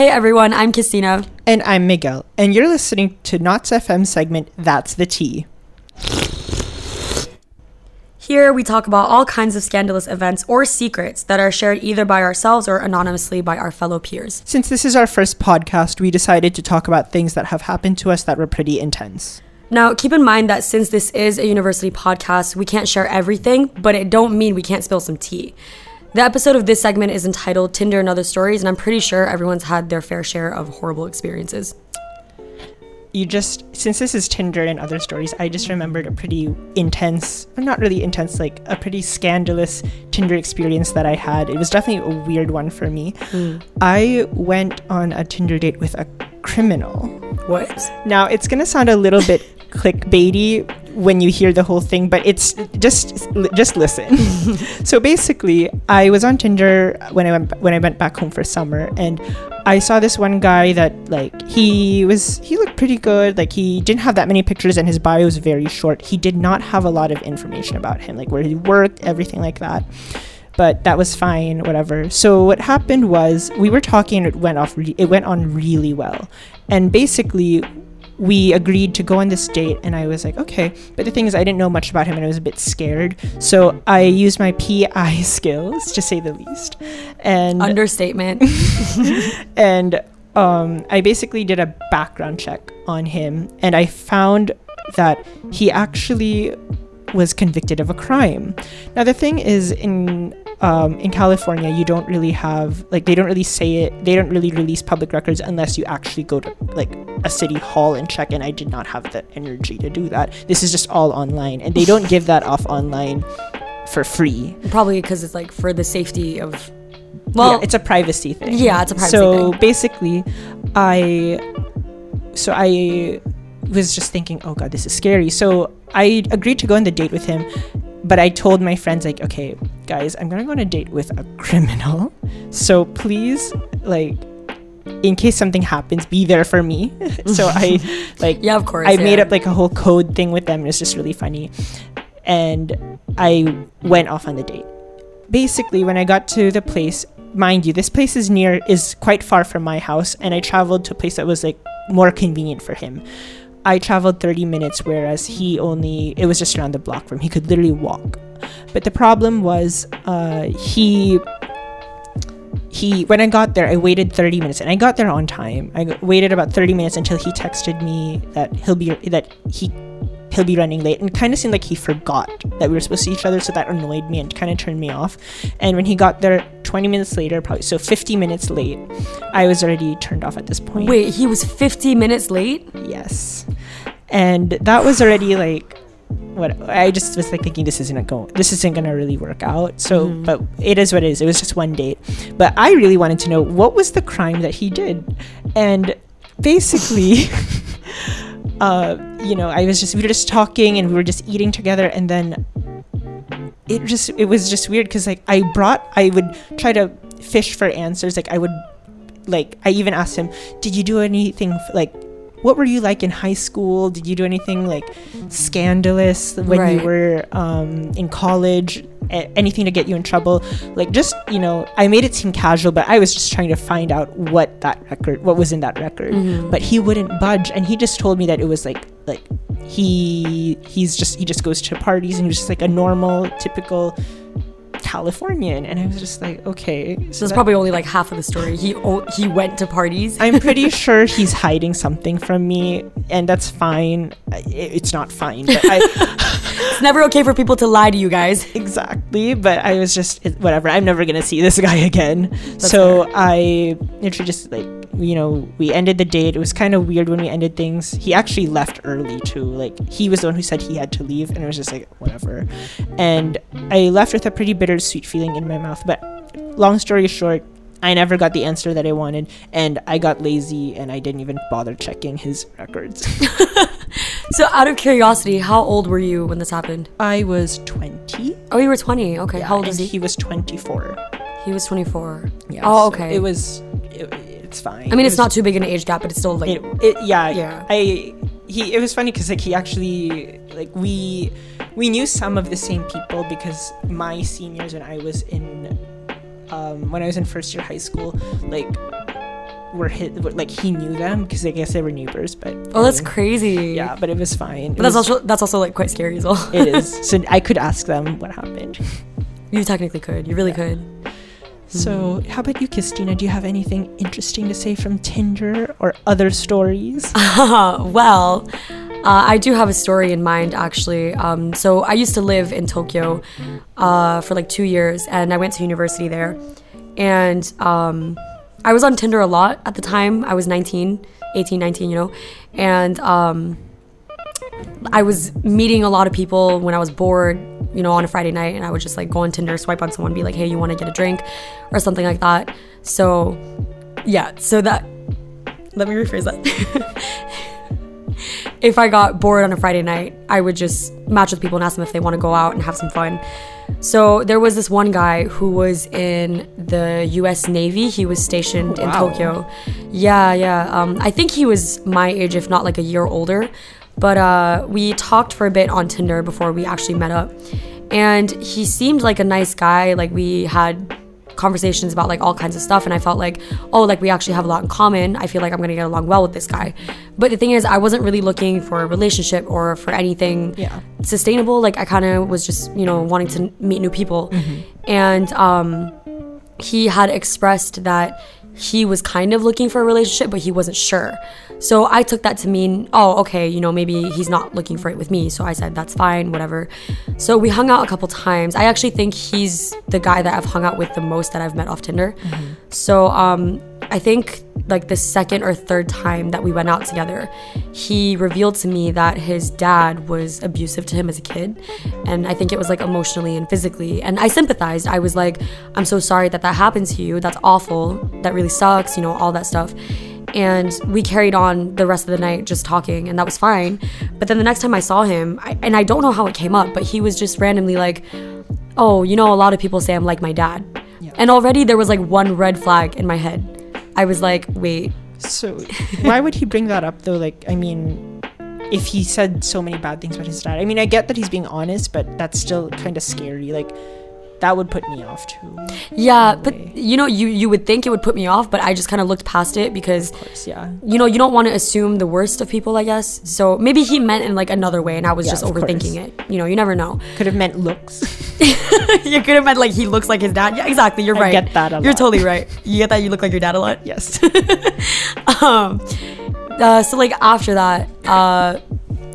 Hey everyone, I'm Christina. And I'm Miguel, and you're listening to Knots FM segment That's the Tea. Here we talk about all kinds of scandalous events or secrets that are shared either by ourselves or anonymously by our fellow peers. Since this is our first podcast, we decided to talk about things that have happened to us that were pretty intense. Now, keep in mind that since this is a university podcast, we can't share everything, but it don't mean we can't spill some tea. The episode of this segment is entitled Tinder and Other Stories, and I'm pretty sure everyone's had their fair share of horrible experiences. You just, since this is Tinder and other stories, I just remembered a pretty intense, not really intense, like a pretty scandalous Tinder experience that I had. It was definitely a weird one for me. Mm. I went on a Tinder date with a criminal. What? Now, it's going to sound a little bit clickbaity when you hear the whole thing, but it's just just listen. so basically, I was on Tinder when I went when I went back home for summer, and I saw this one guy that like he was he looked pretty good. Like he didn't have that many pictures, and his bio was very short. He did not have a lot of information about him, like where he worked, everything like that. But that was fine, whatever. So what happened was we were talking, and it went off. Re- it went on really well, and basically we agreed to go on this date and I was like, okay. But the thing is I didn't know much about him and I was a bit scared. So I used my PI skills to say the least. And Understatement. and um, I basically did a background check on him and I found that he actually was convicted of a crime. Now the thing is in um, in California, you don't really have like they don't really say it. They don't really release public records unless you actually go to like a city hall and check. And I did not have the energy to do that. This is just all online, and they don't give that off online for free. Probably because it's like for the safety of. Well, yeah, it's a privacy thing. Yeah, it's a privacy so thing. So basically, I so I was just thinking, oh god, this is scary. So I agreed to go on the date with him, but I told my friends like, okay, guys, I'm gonna go on a date with a criminal, so please, like, in case something happens, be there for me. so I, like, yeah, of course. I yeah. made up like a whole code thing with them. It was just really funny, and I went off on the date. Basically, when I got to the place, mind you, this place is near is quite far from my house, and I traveled to a place that was like more convenient for him. I traveled 30 minutes, whereas he only, it was just around the block from. He could literally walk. But the problem was, uh, he, he, when I got there, I waited 30 minutes and I got there on time. I waited about 30 minutes until he texted me that he'll be, that he, he'll be running late and kind of seemed like he forgot that we were supposed to see each other. So that annoyed me and kind of turned me off. And when he got there 20 minutes later, probably, so 50 minutes late, I was already turned off at this point. Wait, he was 50 minutes late? Yes. And that was already like what I just was like thinking this isn't going this isn't gonna really work out. So Mhm. but it is what it is. It was just one date. But I really wanted to know what was the crime that he did. And basically uh, you know, I was just we were just talking and we were just eating together and then it just it was just weird because like I brought I would try to fish for answers. Like I would like I even asked him did you do anything like what were you like in high school? Did you do anything like scandalous when Right. you were um, in college anything to get you in trouble like just you know I made it seem casual but I was just trying to find out what that record what was in that record Mhm. but he wouldn't budge and he just told me that it was like like he he's just he just goes to parties and he was just like a normal typical Californian. And I was just like okay. So so that's that- probably only like half of the story. He o- he went to parties. I'm pretty sure he's hiding something from me and that's fine. It's not fine but I it's never okay for people to lie to you guys. exactly but I was just whatever I'm never gonna see this guy again. That's so I literally just like you know we ended the date. It was kind of weird when we ended things. He actually left early too. Like he was the one who said he had to leave and it was just like whatever. And I left with a pretty bittersweet feeling in my mouth but long story short I never got the answer that I wanted and I got lazy and I didn't even bother checking his records So out of curiosity, how old were you when this happened? I was 20 Oh, you were 20. Okay. yeah, how old was he? he was 24 He was 24. yeah Oh, so okay. it was it, it's fine I mean, It it's was- not too big an age gap, but it's still like it, it yeah Yeah. i he it was funny because like he actually like we we knew some of the same people because my seniors when i was in um when i was in first year high school like were hit like he knew them because I guess they were neighbors. But Oh, that's crazy. Yeah, but it was fine. It But that's was- also that's also like quite scary as well. it is. So I could ask them what happened. you technically could. You really could. So how about you, Christina? Do you have anything interesting to say from Tinder or other stories? well, uh, I do have a story in mind actually. Um, so I used to live in Tokyo uh, for like two years, and I went to university there. And um, I was on Tinder a lot at the time. I was 19, 18, 19, you know, and um, I was meeting a lot of people when I was bored, you know, on a Friday night, and I would just like go on Tinder, swipe on someone, be like, hey, you want to get a drink or something like that. So, yeah, so that, let me rephrase that. if I got bored on a Friday night, I would just match with people and ask them if they want to go out and have some fun. So there was this one guy who was in the U.S. Navy. He was stationed in Wow. Tokyo. Yeah, yeah. Um, I think he was my age, if not like a year older. But uh, we talked for a bit on Tinder before we actually met up, and he seemed like a nice guy. Like we had conversations about like all kinds of stuff and I felt like oh like we actually have a lot in common. I feel like I'm gonna get along well with this guy. But the thing is I wasn't really looking for a relationship or for anything Yeah. sustainable. Like I kind of was just you know wanting to meet new people. And um he had expressed that he was kind of looking for a relationship, but he wasn't sure. So I took that to mean, oh, okay, you know, maybe he's not looking for it with me. So I said, that's fine, whatever. So we hung out a couple times. I actually think he's the guy that I've hung out with the most that I've met off Tinder. So um, I think like the second or third time that we went out together, he revealed to me that his dad was abusive to him as a kid. And I think it was like emotionally and physically. And I sympathized. I was like, I'm so sorry that that happened to you. That's awful. That really sucks, you know, all that stuff. And we carried on the rest of the night just talking, and that was fine. But then the next time I saw him, I, and I don't know how it came up, but he was just randomly like, Oh, you know, a lot of people say I'm like my dad. Yeah. And already there was like one red flag in my head. I was like, wait, So why would he bring that up though? Like, I mean, if he said so many bad things about his dad, I mean, I get that he's being honest, but that's still kind of scary. Like, that would put me off too. yeah, but you know, you you would think it would put me off, but I just kind of looked past it because Of course, yeah. you know, you don't want to assume the worst of people, I guess. So maybe he meant in like another way and I was Yeah, just overthinking it. You know, you never know. Could have meant looks. you could have meant like he looks like his dad. Yeah, exactly. You're I right. get that You're lot. totally right. You get that you look like your dad a lot. yes. um uh, so like after that uh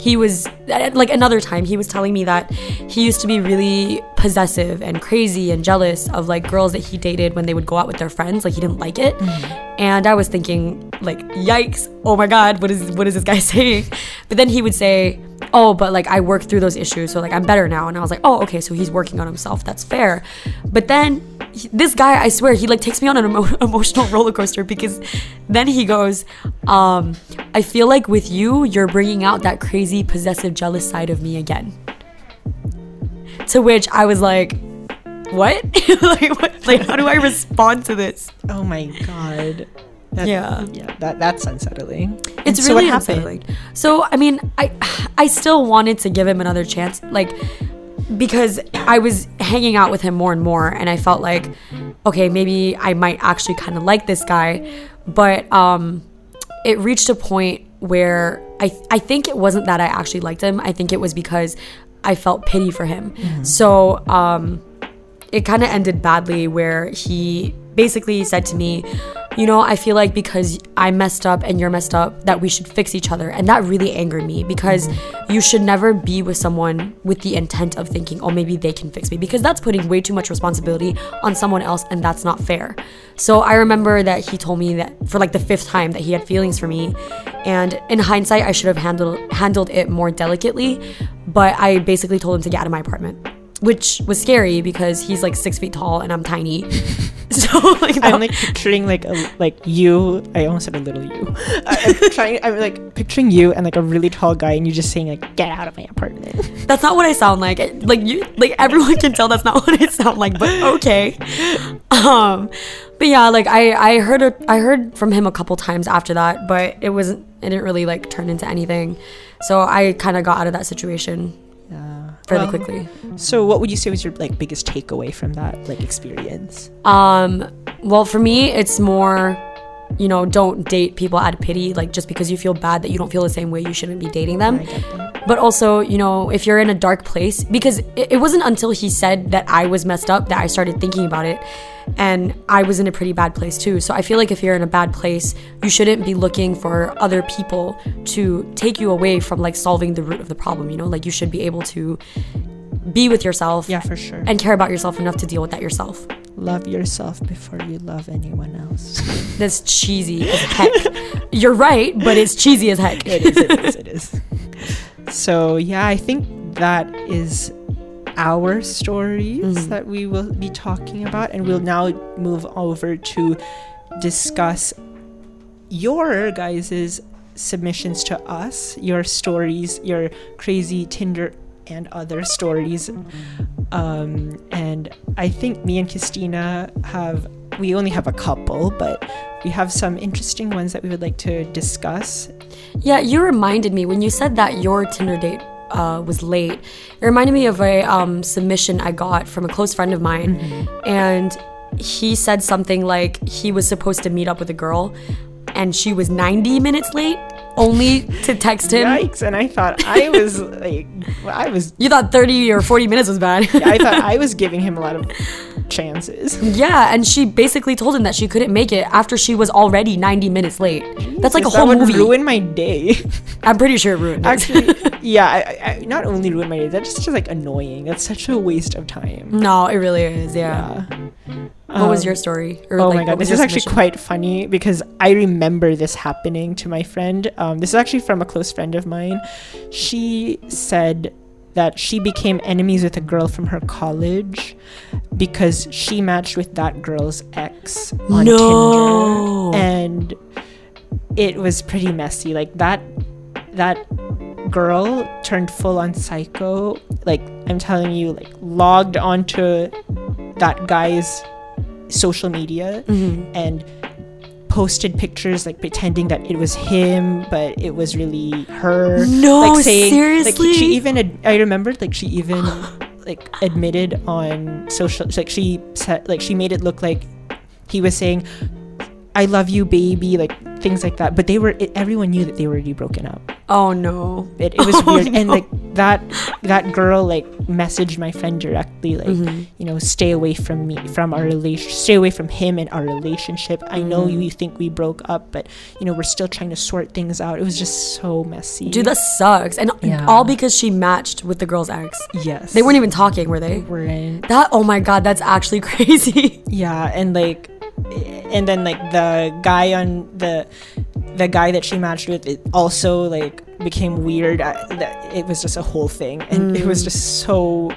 he was like another time he was telling me that he used to be really possessive and crazy and jealous of like girls that he dated when they would go out with their friends like he didn't like it. Mm-hmm. And i was thinking like yikes. Oh my god what is what is this guy saying? But then he would say oh but like i worked through those issues so like i'm better now. And i was like oh okay so he's working on himself. That's fair. But then he- this guy i swear he like takes me on an emo- emotional roller coaster because then he goes um i feel like with you you're bringing out that crazy possessive jealous side of me again. To which i was like what? Like what? Like how do i respond to this? Oh my god. That, Yeah. Yeah. That that's unsettling. And it's so what really happened? unsettling. So I mean, I I still wanted to give him another chance, like because I was hanging out with him more and more, and I felt like, okay, maybe I might actually kind of like this guy, but um, it reached a point where I I think it wasn't that I actually liked him. I think it was because I felt pity for him. So um, it kind of ended badly where he basically said to me, you know, I feel like because I messed up and you're messed up, that we should fix each other. And that really angered me because you should never be with someone with the intent of thinking, oh, maybe they can fix me, because that's putting way too much responsibility on someone else, and that's not fair. So I remember that he told me that for like the fifth time that he had feelings for me. And in hindsight, I should have handled handled it more delicately, but I basically told him to get out of my apartment which was scary because he's like six feet tall and I'm tiny. so like, that- I'm like picturing like a like you. I almost said a little you. I- I'm trying. I'm like picturing you and like a really tall guy, and you just saying like, "Get out of my apartment." that's not what I sound like. Like you, like everyone can tell that's not what I sound like. But okay. Um, but yeah, like I I heard a, I heard from him a couple times after that, but it wasn't. It didn't really like turn into anything. So I kind of got out of that situation Yeah. Fairly Well, quickly. So, what would you say was your like biggest takeaway from that like experience? Um, well, for me, it's more you know, don't date people out of pity. Like just because you feel bad that you don't feel the same way, you shouldn't be dating them. I get that. But also, you know, if you're in a dark place, because it, it wasn't until he said that I was messed up that I started thinking about it. And I was in a pretty bad place too. So I feel like if you're in a bad place, you shouldn't be looking for other people to take you away from like solving the root of the problem, you know? Like you should be able to be with yourself Yeah, for sure. and care about yourself enough to deal with that yourself. Love yourself before you love anyone else. That's cheesy as heck. You're right, but it's cheesy as heck. it is. It is. It is. So yeah, I think that is our stories Mhm. that we will be talking about, and we'll now move over to discuss your guys's submissions to us, your stories, your crazy Tinder and other stories. Um, and I think me and Christina have we only have a couple, but we have some interesting ones that we would like to discuss. Yeah, you reminded me when you said that your Tinder date uh, was late. It reminded me of a um, submission I got from a close friend of mine, and he said something like he was supposed to meet up with a girl, and she was 90 minutes late, only to text him. Yikes! And I thought I was like, I was, You thought 30 or 40 minutes was bad. I thought I was giving him a lot of chances. yeah, and she basically told him that she couldn't make it after she was already 90 minutes late. That's like a whole That would movie. ruin my day. I'm pretty sure it ruined it. Actually, yeah, I, I, not only ruin my day, that's just like annoying. That's such a waste of time. no, it really is. Yeah. Yeah. What was Um, your story? Or oh like, my god, this is actually quite funny because I remember this happening to my friend. Um, this is actually from a close friend of mine. She said that she became enemies with a girl from her college because she matched with that girl's ex on No. Tinder, and it was pretty messy. Like that, that girl turned full on psycho. Like I'm telling you, like logged onto that guy's social media Mhm. and posted pictures like pretending that it was him but it was really her No, like saying like seriously? she even ad- i remembered like she even like admitted on social like she said like she made it look like he was saying i love you baby like things like that but they were it, everyone knew that they were already broken up Oh no. it, it was Oh, weird and like that that girl like messaged my friend directly like Mhm. you know stay away from me from our relation stay away from him and our relationship i know Mhm. you think we broke up but you know we're still trying to sort things out it was just so messy Dude, that sucks. And Yeah. all because she matched with the girl's ex. yes They weren't even talking, were they? we're in That oh my god, that's actually crazy. yeah and like and then like the guy on the the guy that she matched with it also like became weird I, that it was just a whole thing and it was Mhm. just so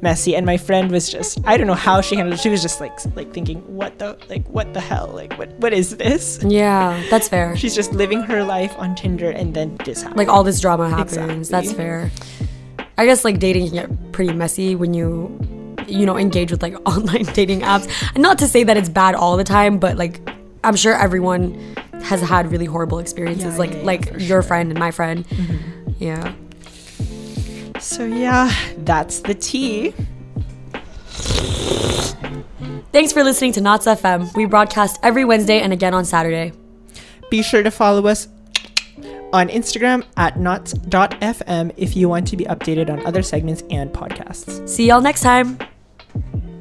messy and my friend was just i don't know how she handled it she was just like like thinking what the like what the hell like what what is this yeah, that's fair. she's just living her life on tinder and then this happened Like all this drama happens. Exactly. That's fair. I guess like dating can get pretty messy when you you know engage with like online dating apps. And not to say that it's bad all the time, but like I'm sure everyone has had really horrible experiences Yeah, like yeah, like your sure. friend and my friend. Mm-hmm. Yeah. so yeah that's the tea Thanks for listening to Knots FM. We broadcast every Wednesday and again on Saturday. be sure to follow us on Instagram at knots.fm if you want to be updated on other segments and podcasts. See y'all next time. Mm-hmm.